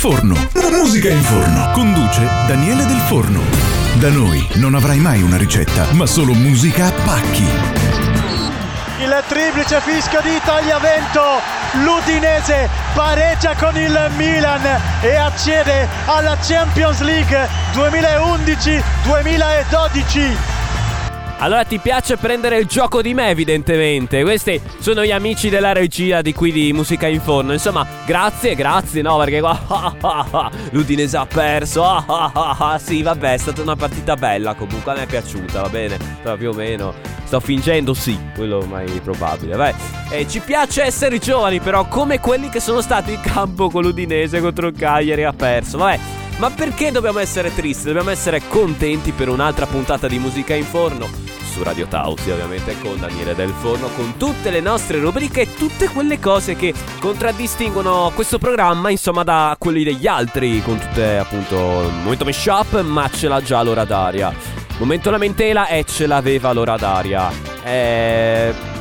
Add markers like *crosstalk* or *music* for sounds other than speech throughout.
Forno. Musica in Forno. Conduce Daniele Del Forno. Da noi non avrai mai una ricetta, ma solo musica a pacchi. Il triplice fischio di Tagliavento, l'Udinese pareggia con il Milan e accede alla Champions League 2011-2012. Allora ti piace prendere il gioco di me evidentemente. Questi sono gli amici della regia di qui di Musica in Forno Insomma grazie, grazie no perché qua *laughs* L'Udinese ha perso. *laughs* Sì vabbè è stata una partita bella comunque a me è piaciuta va bene. Però più o meno Sto fingendo sì, quello ormai probabile. Vai. Eh, Ci piace essere giovani però come quelli che sono stati in campo con l'Udinese contro il Cagliari ha perso. Vabbè ma perché dobbiamo essere tristi? Dobbiamo essere contenti per un'altra puntata di Musica in Forno su Radio Tausi, ovviamente con Daniele Del Forno, con tutte le nostre rubriche e tutte quelle cose che contraddistinguono questo programma, insomma, da quelli degli altri, con tutte appunto il momento mashup, ma ce l'ha già l'ora d'aria. Momento lamentela e ce l'aveva l'ora d'aria. Eh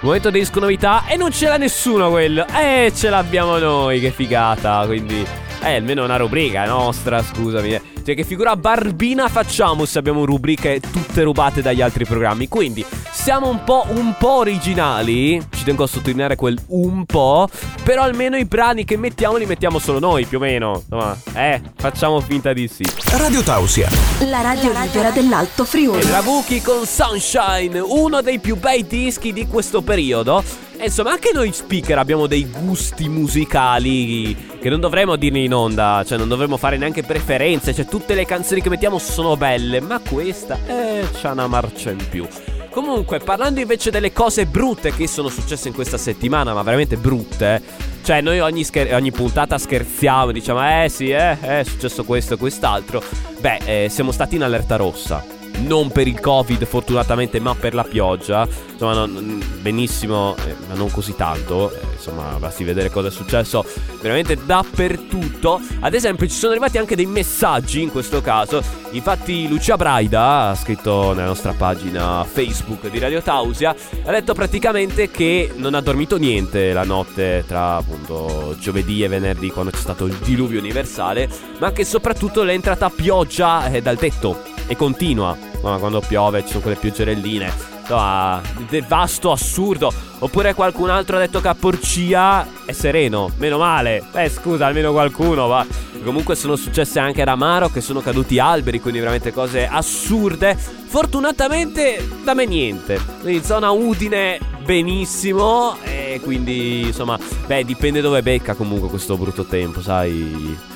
Momento disco novità e non ce l'ha nessuno quello. E ce l'abbiamo noi, che figata, quindi eh, almeno una rubrica nostra, scusami. Eh. Cioè, che figura barbina facciamo se abbiamo rubriche tutte rubate dagli altri programmi? Quindi, siamo un po', un po' originali. Ci tengo a sottolineare quel un po'. Però almeno i brani che mettiamo li mettiamo solo noi, più o meno. Insomma, eh, facciamo finta di sì. Radio Tausia. La radio libera dell'Alto Friuli. E Trabuchi con Sunshine, uno dei più bei dischi di questo periodo. Insomma, anche noi speaker abbiamo dei gusti musicali che non dovremmo dirne in onda, cioè non dovremmo fare neanche preferenze, cioè tutte le canzoni che mettiamo sono belle, ma questa eh, c'ha una marcia in più. Comunque, parlando invece delle cose brutte che sono successe in questa settimana, ma veramente brutte, cioè noi ogni, scher- ogni puntata scherziamo, diciamo, eh sì, eh, è successo questo e quest'altro. Beh, eh, siamo stati in allerta rossa non per il covid fortunatamente ma per la pioggia. Insomma non, benissimo eh, ma non così tanto. Eh, insomma basti vedere cosa è successo veramente dappertutto. Ad esempio ci sono arrivati anche dei messaggi in questo caso. Infatti Lucia Braida ha scritto nella nostra pagina facebook di Radio Tausia ha detto praticamente che non ha dormito niente la notte tra appunto giovedì e venerdì quando c'è stato il diluvio universale ma che soprattutto le è entrata pioggia eh, dal tetto e continua. No, quando piove ci sono quelle pioggerelline. Insomma, devasto assurdo. Oppure qualcun altro ha detto che a Porcia è sereno. Meno male. Eh, scusa, almeno qualcuno va. Comunque sono successe anche ad Amaro che sono caduti alberi, quindi veramente cose assurde. Fortunatamente da me niente. Quindi zona Udine benissimo. E quindi, insomma, beh, dipende dove becca comunque questo brutto tempo, sai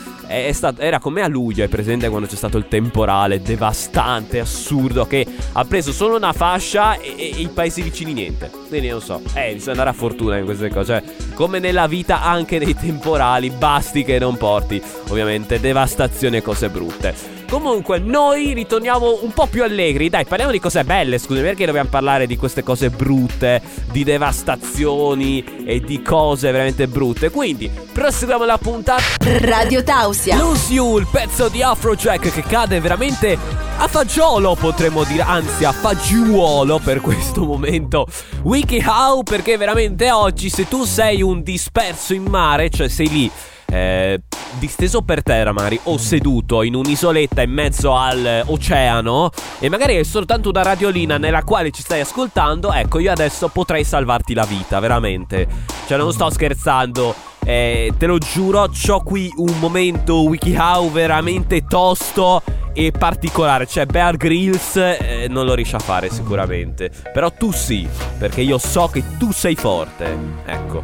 stato, era come a luglio, è presente quando c'è stato il temporale devastante, assurdo, che ha preso solo una fascia e, e, i paesi vicini niente. Quindi non so, eh, bisogna andare a fortuna in queste cose. Cioè, come nella vita anche nei temporali, basti che non porti, ovviamente, devastazione e cose brutte. Comunque, noi ritorniamo un po' più allegri. Dai, parliamo di cose belle. Scusami, perché dobbiamo parlare di queste cose brutte, di devastazioni e di cose veramente brutte? Quindi, proseguiamo la puntata. Radio Tausia. Lose You, il pezzo di Afrojack che cade veramente a fagiolo, potremmo dire, anzi a fagiuolo per questo momento. WikiHow, perché veramente oggi, se tu sei un disperso in mare, cioè sei lì eh, disteso per terra magari o seduto in un'isoletta in mezzo all'oceano e magari è soltanto una radiolina nella quale ci stai ascoltando, ecco io adesso potrei salvarti la vita, veramente. Cioè non sto scherzando. Eh, te lo giuro, ho qui un momento WikiHow veramente tosto e particolare. Cioè, Bear Grylls eh, non lo riesce a fare sicuramente. Però tu sì, perché io so che tu sei forte. Ecco,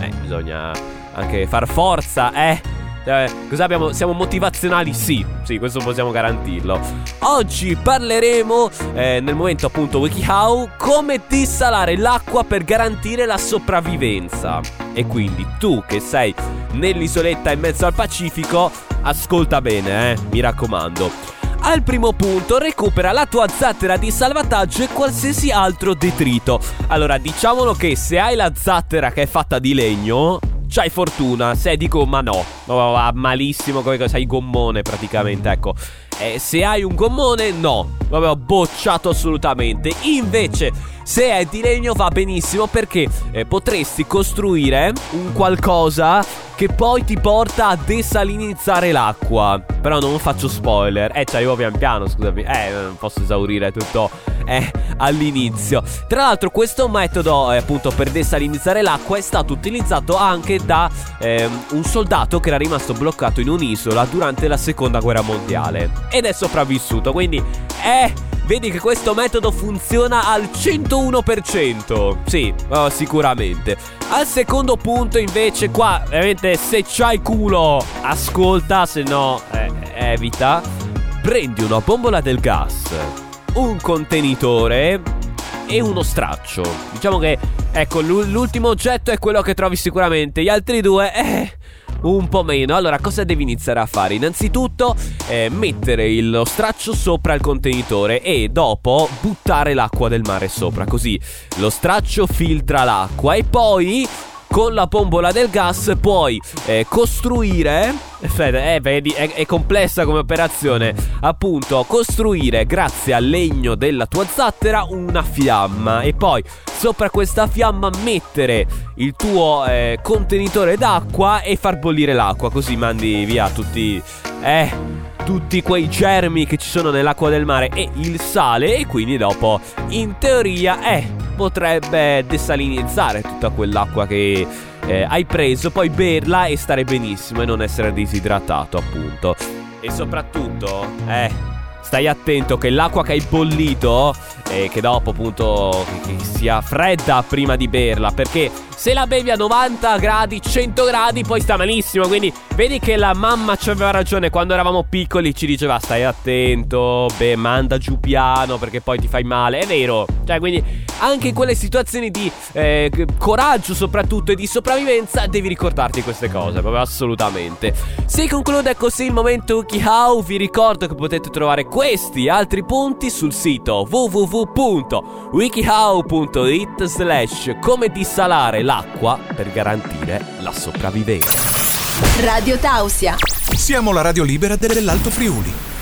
eh, bisogna anche far forza, eh. Eh, cosa abbiamo? Siamo motivazionali? Sì, sì, questo possiamo garantirlo. Oggi parleremo, eh, nel momento appunto WikiHow, come dissalare l'acqua per garantire la sopravvivenza. E quindi tu che sei nell'isoletta in mezzo al Pacifico, ascolta bene, eh, mi raccomando. Al primo punto recupera la tua zattera di salvataggio e qualsiasi altro detrito. Allora, diciamolo che se hai la zattera che è fatta di legno, c'hai fortuna. Se di gomma no. Va malissimo come sei gommone praticamente, ecco. Eh, se hai un gommone no. Vabbè, ho bocciato assolutamente. Invece, Se è di legno va benissimo perché eh, potresti costruire un qualcosa che poi ti porta a desalinizzare l'acqua. Però non faccio spoiler. Eh, ci arrivo pian piano, scusami. Eh, non posso esaurire tutto eh, all'inizio. Tra l'altro, questo metodo, eh, appunto, per desalinizzare l'acqua è stato utilizzato anche da eh, un soldato che era rimasto bloccato in un'isola durante la seconda guerra mondiale. Ed è sopravvissuto. Quindi, eh vedi che questo metodo funziona al 101%. Sì, oh, sicuramente. Al secondo punto, invece, qua, veramente, se c'hai culo, ascolta, se no, eh, evita. Prendi una bombola del gas, un contenitore e uno straccio. Diciamo che, ecco, l'ultimo oggetto è quello che trovi sicuramente. Gli altri due, eh un po' meno. Allora, cosa devi iniziare a fare? Innanzitutto, eh, mettere lo straccio sopra il contenitore e dopo buttare l'acqua del mare sopra. Così lo straccio filtra l'acqua e poi con la bombola del gas puoi eh, costruire. Eh, vedi, è, è, complessa come operazione. Appunto, costruire grazie al legno della tua zattera una fiamma. E poi sopra questa fiamma mettere il tuo eh, contenitore d'acqua e far bollire l'acqua. Così mandi via tutti. Eh tutti quei germi che ci sono nell'acqua del mare e il sale e quindi dopo in teoria eh potrebbe desalinizzare tutta quell'acqua che eh, hai preso, poi berla e stare benissimo e non essere disidratato appunto. E soprattutto, eh, stai attento che l'acqua che hai bollito e che dopo appunto che sia fredda prima di berla perché se la bevi a 90 gradi, 100 gradi, poi sta malissimo. Quindi vedi che la mamma ci aveva ragione quando eravamo piccoli. Ci diceva stai attento, beh, manda giù piano perché poi ti fai male. È vero. Cioè, quindi anche in quelle situazioni di eh, coraggio soprattutto e di sopravvivenza devi ricordarti queste cose, proprio assolutamente. Si conclude così il momento WikiHow. Vi ricordo che potete trovare questi e altri punti sul sito www.wikihow.it slash come dissalare la l'acqua per garantire la sopravvivenza. Radio Tausia. Siamo la radio libera dell'Alto Friuli.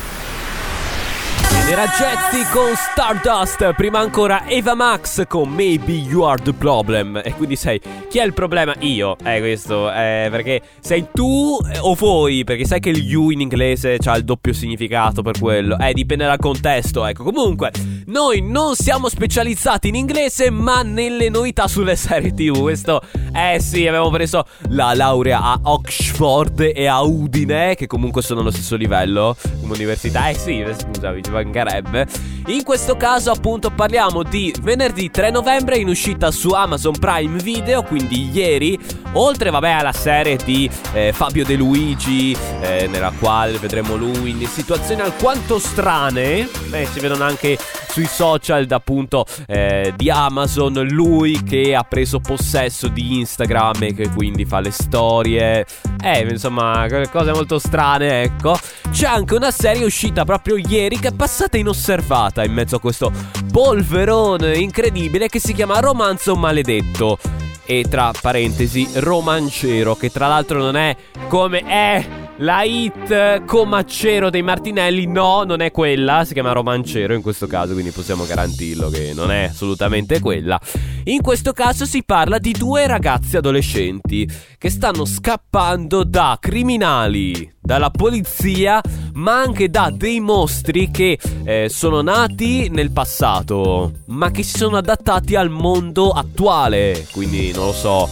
Era Jazzy con Stardust, prima ancora Eva Max con Maybe You Are The Problem. E quindi sei, chi è il problema? Io, eh questo, eh, perché sei tu eh, o voi? Perché sai che il you in inglese ha il doppio significato per quello. Eh, dipende dal contesto, ecco. Comunque, noi non siamo specializzati in inglese, ma nelle novità sulle serie TV. Questo, eh sì, abbiamo preso la laurea a Oxford e a Udine, che comunque sono allo stesso livello come università. Eh sì, scusa, ci mancherebbe. In questo caso, appunto, parliamo di venerdì 3 novembre in uscita su Amazon Prime Video, quindi ieri. Oltre, vabbè, alla serie di eh, Fabio De Luigi, eh, nella quale vedremo lui in situazioni alquanto strane. Beh, si vedono anche sui social appunto eh, di Amazon, lui che ha preso possesso di Instagram e che quindi fa le storie. Eh, insomma, cose molto strane, ecco. C'è anche una serie uscita proprio ieri che è passata inosservata in mezzo a questo polverone incredibile che si chiama Romanzo Maledetto. E tra parentesi, romancero, che tra l'altro non è come è la hit Comacero dei Martinelli, no, non è quella, si chiama Romancero in questo caso, quindi possiamo garantirlo che non è assolutamente quella. In questo caso si parla di due ragazzi adolescenti che stanno scappando da criminali, dalla polizia, ma anche da dei mostri che eh, sono nati nel passato, ma che si sono adattati al mondo attuale. Quindi non lo so,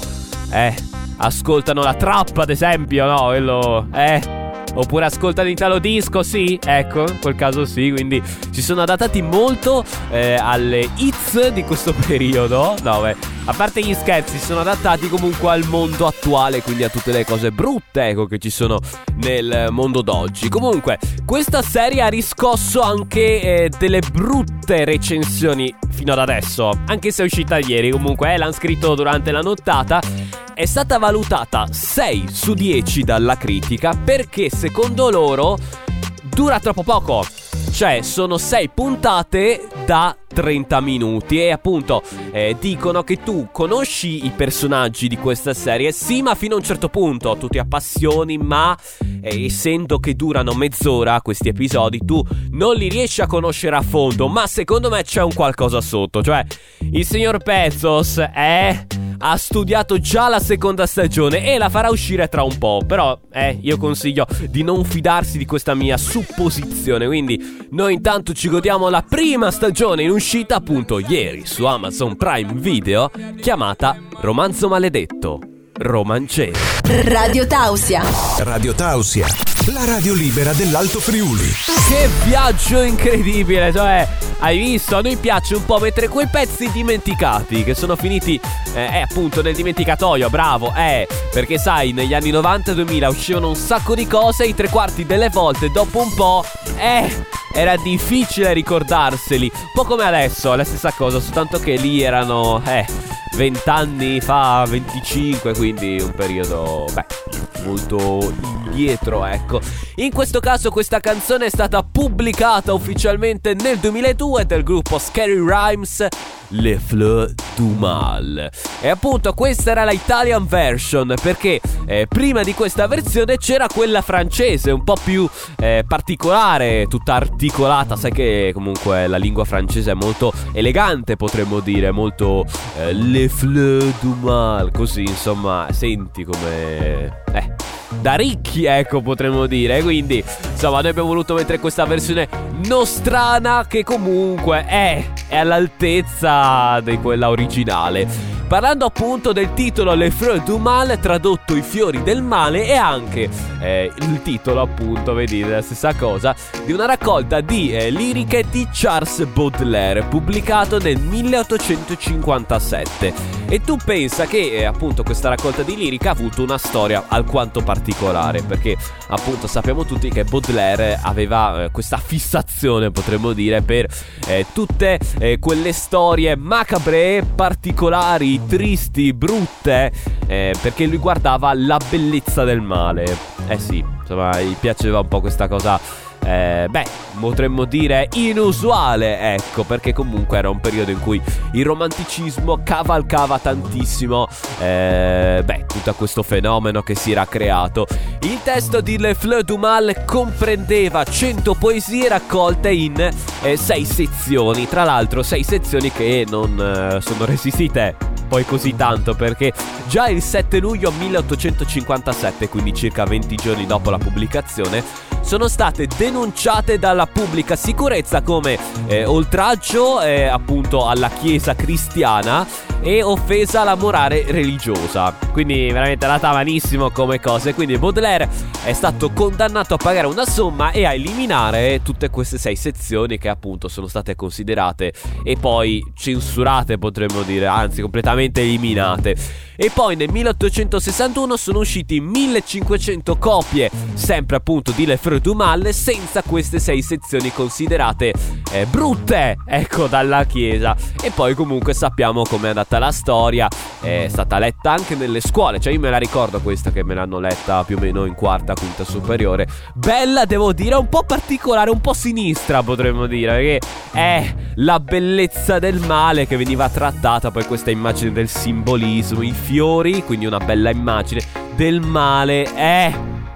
eh ascoltano la trap, ad esempio, no? Quello. Eh. Oppure ascoltano Italo Disco, sì, ecco, in quel caso sì, quindi si sono adattati molto eh, alle hits di questo *laughs* periodo. No, beh, a parte gli scherzi, si sono adattati comunque al mondo attuale, quindi a tutte le cose brutte, ecco, che ci sono nel mondo d'oggi. Comunque, questa serie ha riscosso anche eh, delle brutte recensioni fino ad adesso, anche se è uscita ieri, comunque, eh, l'hanno scritto durante la nottata è stata valutata 6 su 10 dalla critica perché secondo loro dura troppo poco. Cioè, sono 6 puntate da 30 minuti. E appunto eh, dicono che tu conosci i personaggi di questa serie, sì ma fino a un certo punto. Tu ti appassioni ma eh, essendo che durano mezz'ora questi episodi tu non li riesci a conoscere a fondo. Ma secondo me c'è un qualcosa sotto, cioè il signor Pezos è ha studiato già la seconda stagione e la farà uscire tra un po'. Però, eh, io consiglio di non fidarsi di questa mia supposizione. Quindi, noi intanto ci godiamo la prima stagione in uscita, appunto, ieri su Amazon Prime Video, chiamata Romanzo Maledetto. Romancero. Radio Tausia. Radio Tausia, la radio libera dell'Alto Friuli. Che viaggio incredibile, cioè, hai visto? A noi piace un po' mettere quei pezzi dimenticati che sono finiti, eh, eh, appunto, nel dimenticatoio, bravo, eh, perché sai, negli anni 90 e 2000 uscivano un sacco di cose e i tre quarti delle volte, dopo un po', eh, era difficile ricordarseli. Un po' come adesso, la stessa cosa, soltanto che lì erano, eh, 20 anni fa, 25, quindi un periodo, beh, molto indietro, ecco. In questo caso questa canzone è stata pubblicata ufficialmente nel 2002 del gruppo Scary Rhymes Le Fleurs du Mal. E appunto questa era la Italian version perché eh, prima di questa versione c'era quella francese, un po' più eh, particolare, tutta articolata, sai che comunque la lingua francese è molto elegante, potremmo dire, molto eh, Le Fleurs du Mal, così insomma, senti come... Eh, da ricchi, ecco, potremmo dire. Quindi, insomma, noi abbiamo voluto mettere questa versione nostrana che comunque è, è all'altezza di quella originale. Parlando appunto del titolo Le Fleurs du Mal, tradotto i fiori del male, e anche eh, il titolo, appunto, vedi, la stessa cosa, di una raccolta di eh, liriche di Charles Baudelaire, pubblicato nel 1857. E tu pensa che eh, appunto questa raccolta di lirica ha avuto una storia alquanto particolare, perché appunto sappiamo tutti che Baudelaire aveva eh, questa fissazione, potremmo dire, per eh, tutte eh, quelle storie macabre, particolari, tristi, brutte, eh, perché lui guardava la bellezza del male. Eh sì, insomma, gli piaceva un po' questa cosa. Eh, beh, potremmo dire inusuale, ecco, perché comunque era un periodo in cui il romanticismo cavalcava tantissimo, eh, beh, tutto questo fenomeno che si era creato. Il testo di Le Fleurs du Mal comprendeva 100 poesie raccolte in 6 eh, sezioni, tra l'altro 6 sezioni che non eh, sono resistite poi così tanto perché già il 7 luglio 1857, quindi circa 20 giorni dopo la pubblicazione, sono state denunciate dalla pubblica sicurezza come eh, oltraggio eh, appunto alla chiesa cristiana e offesa alla morale religiosa. Quindi veramente andata malissimo come cose. Quindi Baudelaire è stato condannato a pagare una somma e a eliminare tutte queste sei sezioni che appunto sono state considerate e poi censurate potremmo dire, anzi completamente eliminate. E poi nel 1861 sono usciti 1500 copie, sempre appunto di Le Fleurs du Mal, senza queste sei sezioni considerate eh, brutte, ecco, dalla chiesa. E poi comunque sappiamo com'è andata la storia, è stata letta anche nelle scuole, cioè io me la ricordo questa che me l'hanno letta più o meno in quarta, quinta superiore. Bella, devo dire, un po' particolare, un po' sinistra potremmo dire, perché è la bellezza del male che veniva trattata, poi questa immagine del simbolismo, i fiori, quindi una bella immagine del male è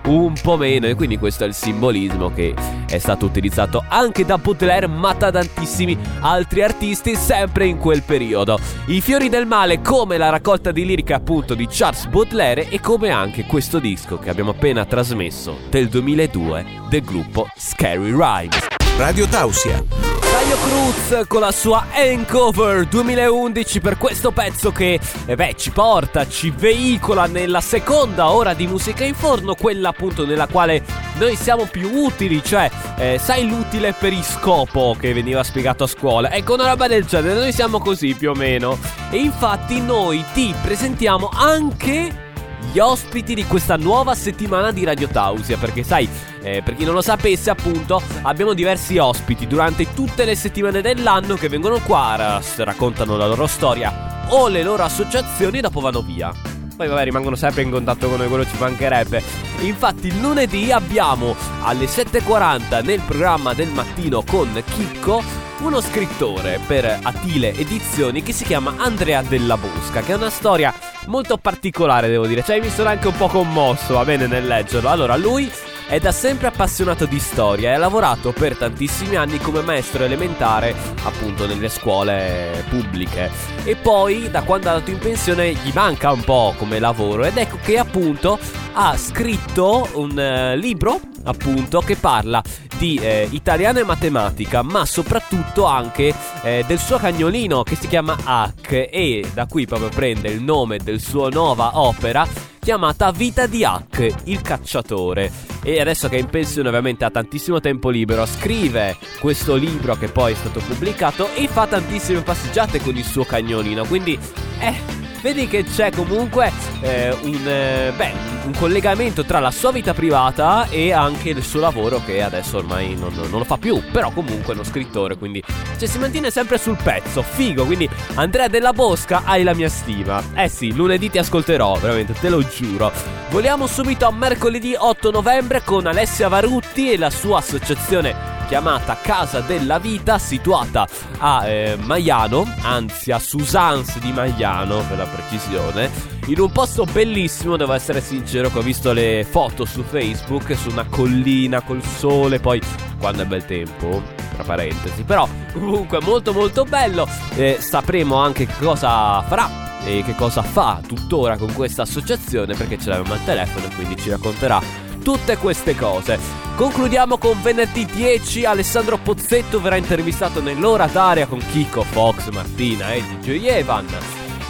un po' meno e quindi questo è il simbolismo che è stato utilizzato anche da Baudelaire ma da tantissimi altri artisti sempre in quel periodo. I fiori del male come la raccolta di lirica appunto di Charles Baudelaire e come anche questo disco che abbiamo appena trasmesso del 2002 del gruppo Scary Rhymes. Radio Tausia. Taglio Cruz con la sua Encover 2011 per questo pezzo che eh beh, ci porta, ci veicola nella seconda ora di musica in forno, quella appunto nella quale noi siamo più utili, cioè eh, sai l'utile periscopo che veniva spiegato a scuola. Ecco una roba del genere, noi siamo così più o meno. E infatti noi ti presentiamo anche gli ospiti di questa nuova settimana di Radio Tausia perché sai eh, per chi non lo sapesse appunto abbiamo diversi ospiti durante tutte le settimane dell'anno che vengono qua raccontano la loro storia o le loro associazioni e dopo vanno via poi vabbè rimangono sempre in contatto con noi, quello ci mancherebbe. Infatti lunedì abbiamo alle 7.40 nel programma del mattino con Chicco uno scrittore per Atile Edizioni che si chiama Andrea Della Bosca, che è una storia molto particolare, devo dire. Cioè, mi sono anche un po' commosso, va bene, nel leggerlo. Allora, lui è da sempre appassionato di storia e ha lavorato per tantissimi anni come maestro elementare, appunto, nelle scuole pubbliche. E poi, da quando è andato in pensione, gli manca un po' come lavoro. Ed ecco che, appunto, ha scritto un uh, libro, appunto, che parla di eh, italiano e matematica, ma soprattutto anche eh, del suo cagnolino che si chiama Hack e da qui proprio prende il nome del suo nuova opera chiamata Vita di Hack, il cacciatore. E adesso che è in pensione ovviamente ha tantissimo tempo libero, scrive questo libro che poi è stato pubblicato e fa tantissime passeggiate con il suo cagnolino, quindi eh vedi che c'è comunque eh, un, eh, beh, un, collegamento tra la sua vita privata e anche il suo lavoro che adesso ormai non, non lo fa più, però comunque è uno scrittore, quindi cioè, si mantiene sempre sul pezzo, figo, quindi Andrea Della Bosca hai la mia stima. Eh sì, lunedì ti ascolterò, veramente, te lo giuro. Vogliamo subito a mercoledì 8 novembre con Alessia Varutti e la sua associazione chiamata Casa della Vita, situata a eh, Maiano, anzi a Susans di Maiano per la precisione, in un posto bellissimo, devo essere sincero, che ho visto le foto su Facebook, su una collina col sole, poi quando è bel tempo, tra parentesi, però *laughs* comunque molto molto bello, eh, sapremo anche che cosa farà e che cosa fa tuttora con questa associazione perché ce l'abbiamo al telefono e quindi ci racconterà tutte queste cose. Concludiamo con venerdì 10, Alessandro Pozzetto verrà intervistato nell'ora d'aria con Kiko, Fox, Martina e DJ Evan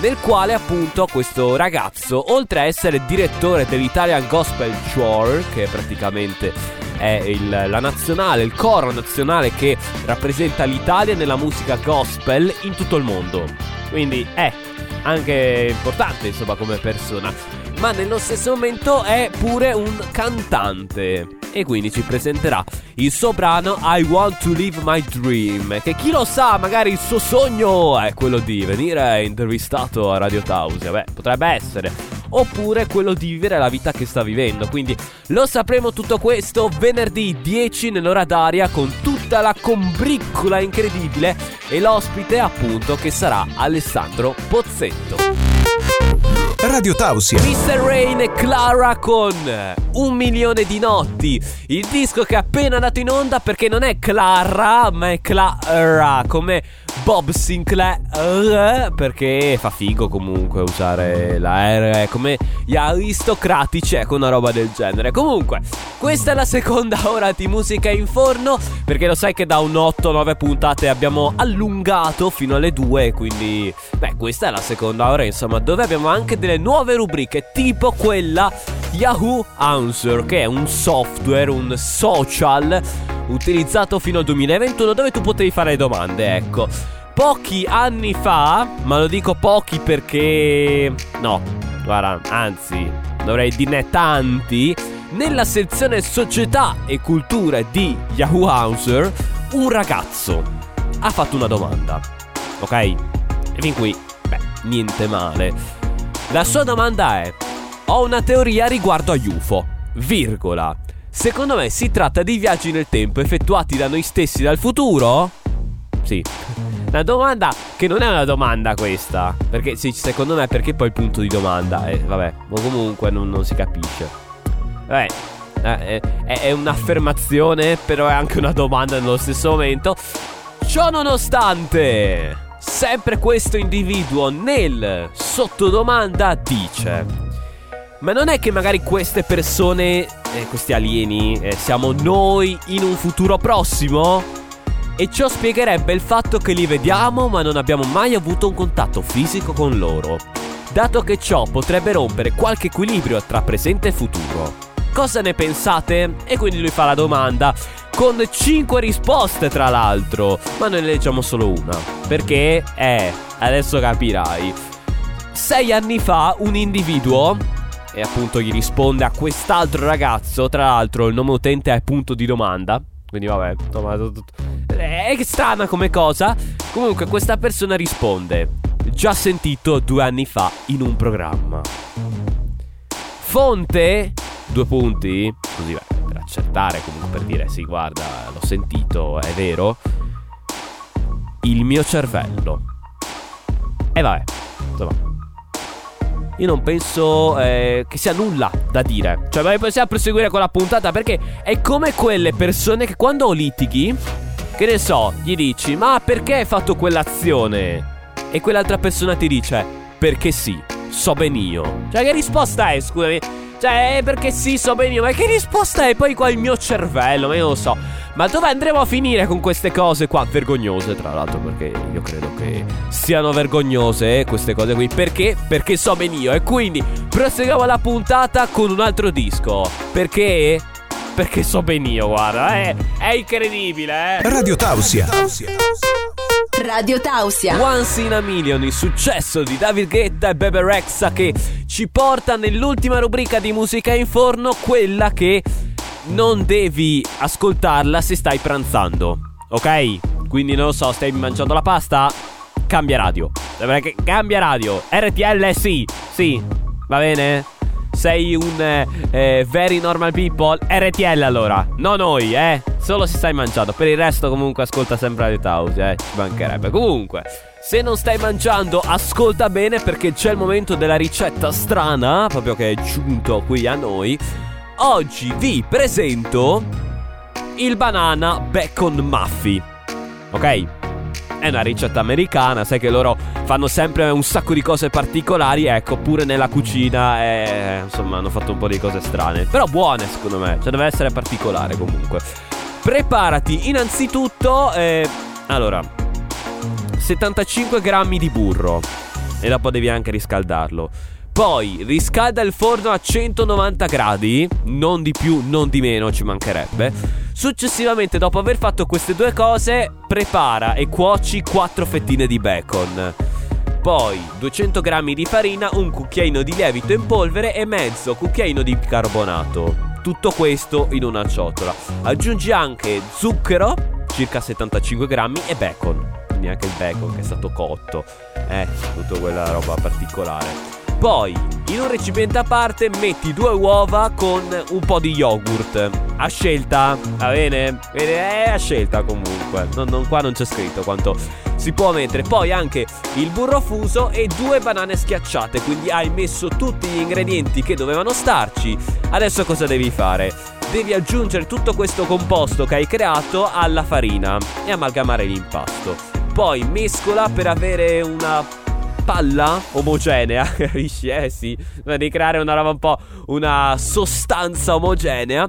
nel quale appunto questo ragazzo, oltre a essere direttore dell'Italian Gospel Choir, che praticamente è il, la nazionale, il coro nazionale che rappresenta l'Italia nella musica gospel in tutto il mondo. Quindi è anche importante insomma come persona ma nello stesso momento è pure un cantante. E quindi ci presenterà il suo brano I Want to Live My Dream che chi lo sa magari il suo sogno è quello di venire intervistato a Radio Tausia. Beh potrebbe essere. Oppure quello di vivere la vita che sta vivendo. Quindi lo sapremo tutto questo venerdì 10 nell'ora d'aria con tutta la combriccola incredibile e l'ospite appunto che sarà Alessandro Pozzetto Radio Tausia. Mr. Rain e Clara con Un milione di notti. Il disco che è appena andato in onda perché non è Clara, ma è Clara, come Bob Sinclair. Perché fa figo comunque usare la R come gli aristocratici, ecco una roba del genere. Comunque, questa è la seconda *laughs* ora di musica in forno. Perché lo sai che da un 8-9 puntate abbiamo allungato fino alle 2. Quindi, beh, questa è la seconda ora, insomma, dove abbiamo anche delle nuove rubriche, tipo quella Yahoo Answer, che è un software, un social utilizzato fino al 2021 dove tu potevi fare domande, ecco. Pochi anni fa, ma lo dico pochi perché... No, guarda, anzi, dovrei dirne tanti. Nella sezione società e cultura di Yahoo Answer, un ragazzo ha fatto una domanda. Ok? E fin qui, beh, niente male. La sua domanda è: Ho una teoria riguardo a UFO. Virgola. Secondo me si tratta di viaggi nel tempo effettuati da noi stessi dal futuro? Sì. Una domanda che non è una domanda questa. Perché sì, secondo me perché poi il punto di domanda? Eh, vabbè, ma comunque non, non si capisce. Vabbè, eh, è, è un'affermazione, però è anche una domanda nello stesso momento. Ciò nonostante, sempre questo individuo nel sottodomanda dice: Ma non è che magari queste persone, eh, questi alieni, eh, siamo noi in un futuro prossimo? E ciò spiegherebbe il fatto che li vediamo ma non abbiamo mai avuto un contatto fisico con loro, dato che ciò potrebbe rompere qualche equilibrio tra presente e futuro. Cosa ne pensate? E quindi lui fa la domanda con 5 risposte tra l'altro, ma noi ne leggiamo solo una, perché è, adesso capirai, 6 anni fa un individuo e appunto gli risponde a quest'altro ragazzo, tra l'altro il nome utente è punto di domanda, quindi vabbè, insomma, è strana come cosa. Comunque questa persona risponde, già sentito due anni fa in un programma. Fonte due punti, così beh, per accertare, comunque per dire sì, guarda, l'ho sentito, è vero. il mio cervello. E vabbè, insomma. Io non penso eh, che sia nulla da dire. Cioè, ma possiamo proseguire con la puntata perché è come quelle persone che quando litighi, che ne so, gli dici, ma perché hai fatto quell'azione? E quell'altra persona ti dice, perché sì, so ben io. Cioè, che risposta è, scusami? Cioè, perché sì, so ben io. Ma che risposta è poi qua il mio cervello? Ma io non lo so. Ma dove andremo a finire con queste cose qua? Vergognose, tra l'altro, perché io credo che siano vergognose queste cose qui. Perché? Perché so ben io. E quindi proseguiamo la puntata con un altro disco. Perché? Perché so ben io, guarda, è, è incredibile, eh. Radio Tausia. Radio Tausia. Once in a Million, il successo di David Guetta e Bebe Rexha che ci porta nell'ultima rubrica di musica in forno, quella che non devi ascoltarla se stai pranzando, ok? Quindi non lo so, stai mangiando la pasta? Cambia radio. Cambia radio. RTL sì, sì, va bene? Sei un eh, eh, very normal people. RTL allora, no noi, eh. Solo se stai mangiando. Per il resto, comunque, ascolta sempre Radio House, eh. Ci mancherebbe. Comunque, se non stai mangiando, ascolta bene perché c'è il momento della ricetta strana, proprio che è giunto qui a noi. Oggi vi presento il banana bacon muffy. Ok? È una ricetta americana, sai che loro fanno sempre un sacco di cose particolari, ecco, pure nella cucina, e, insomma, hanno fatto un po' di cose strane. Però buone, secondo me, cioè deve essere particolare comunque. Preparati innanzitutto, eh, allora, 75 grammi di burro e dopo devi anche riscaldarlo. Poi riscalda il forno a 190 gradi, non di più, non di meno, ci mancherebbe. Successivamente, dopo aver fatto queste due cose, prepara e cuoci 4 fettine di bacon. Poi 200 g di farina, un cucchiaino di lievito in polvere e mezzo cucchiaino di bicarbonato. Tutto questo in una ciotola. Aggiungi anche zucchero, circa 75 grammi, e bacon. Quindi anche il bacon che è stato cotto. Eh, tutta quella roba particolare. Poi, in un recipiente a parte, metti due uova con un po' di yogurt. A scelta, va bene? È a scelta comunque. Non, non, qua non c'è scritto quanto si può mettere. Poi anche il burro fuso e due banane schiacciate. Quindi hai messo tutti gli ingredienti che dovevano starci. Adesso cosa devi fare? Devi aggiungere tutto questo composto che hai creato alla farina e amalgamare l'impasto. Poi mescola per avere una palla omogenea, *laughs* capisci? Eh sì, di creare una roba un po', una sostanza omogenea.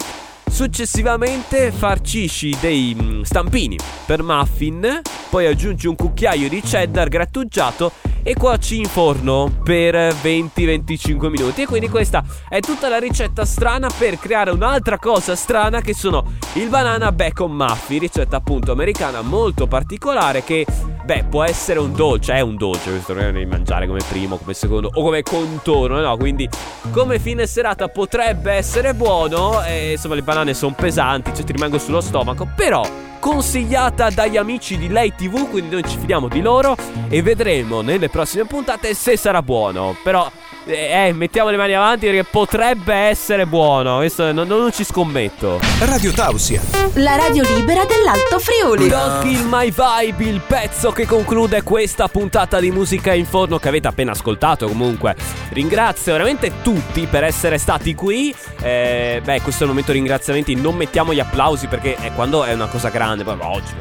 Successivamente farcisci dei mm, stampini per muffin, poi aggiungi un cucchiaio di cheddar grattugiato e cuoci in forno per 20-25 minuti. E quindi questa è tutta la ricetta strana per creare un'altra cosa strana che sono il banana bacon muffin, ricetta appunto americana molto particolare che beh può essere un dolce, è un dolce questo non è devi mangiare come primo, come secondo o come contorno, no? Quindi come fine serata potrebbe essere buono e insomma le banane sono pesanti, cioè ti rimango sullo stomaco, però consigliata dagli amici di Lei TV, quindi noi ci fidiamo di loro e vedremo nelle prossime puntate se sarà buono. Però eh, mettiamo le mani avanti perché potrebbe essere buono. Questo non, non ci scommetto. Radio Tausia. La radio libera dell'Alto Friuli. Don't Kill My Vibe, il pezzo che conclude questa puntata di musica in forno che avete appena ascoltato. Comunque, ringrazio veramente tutti per essere stati qui. Eh, beh, questo è il momento di ringraziamenti. Non mettiamo gli applausi perché è quando è una cosa grande. Poi oggi,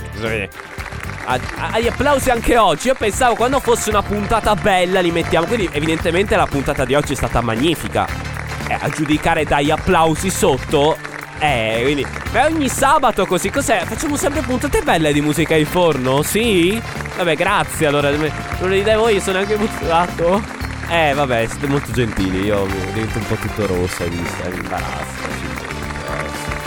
agli applausi anche oggi. Io pensavo quando fosse una puntata bella li mettiamo. Quindi, evidentemente, la puntata di oggi è stata magnifica. Eh, a giudicare dagli applausi sotto. Eh, quindi. Beh, ogni sabato così. Cos'è? Facciamo sempre puntate belle di musica in forno? Sì? Vabbè, grazie. Allora, non le dite voi, sono anche motivato. Eh, vabbè, siete molto gentili. Io divento un po' tutto rosso, hai visto? È imbarazzo.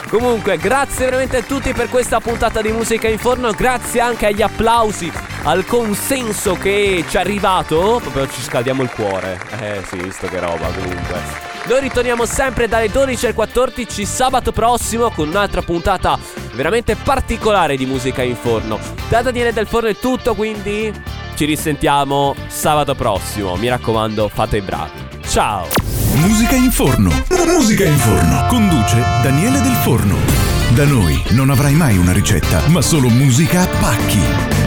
Comunque, grazie veramente a tutti per questa puntata di Musica in Forno. Grazie anche agli applausi, al consenso che ci è arrivato. Proprio ci scaldiamo il cuore. Eh sì, visto che roba comunque. Noi ritorniamo sempre dalle 12 al 14 sabato prossimo con un'altra puntata veramente particolare di Musica in Forno. Da Daniele del Forno è tutto, quindi ci risentiamo sabato prossimo. Mi raccomando, fate i bravi. Ciao! Musica in forno. Musica in forno. Conduce Daniele del Forno. Da noi non avrai mai una ricetta, ma solo musica a pacchi.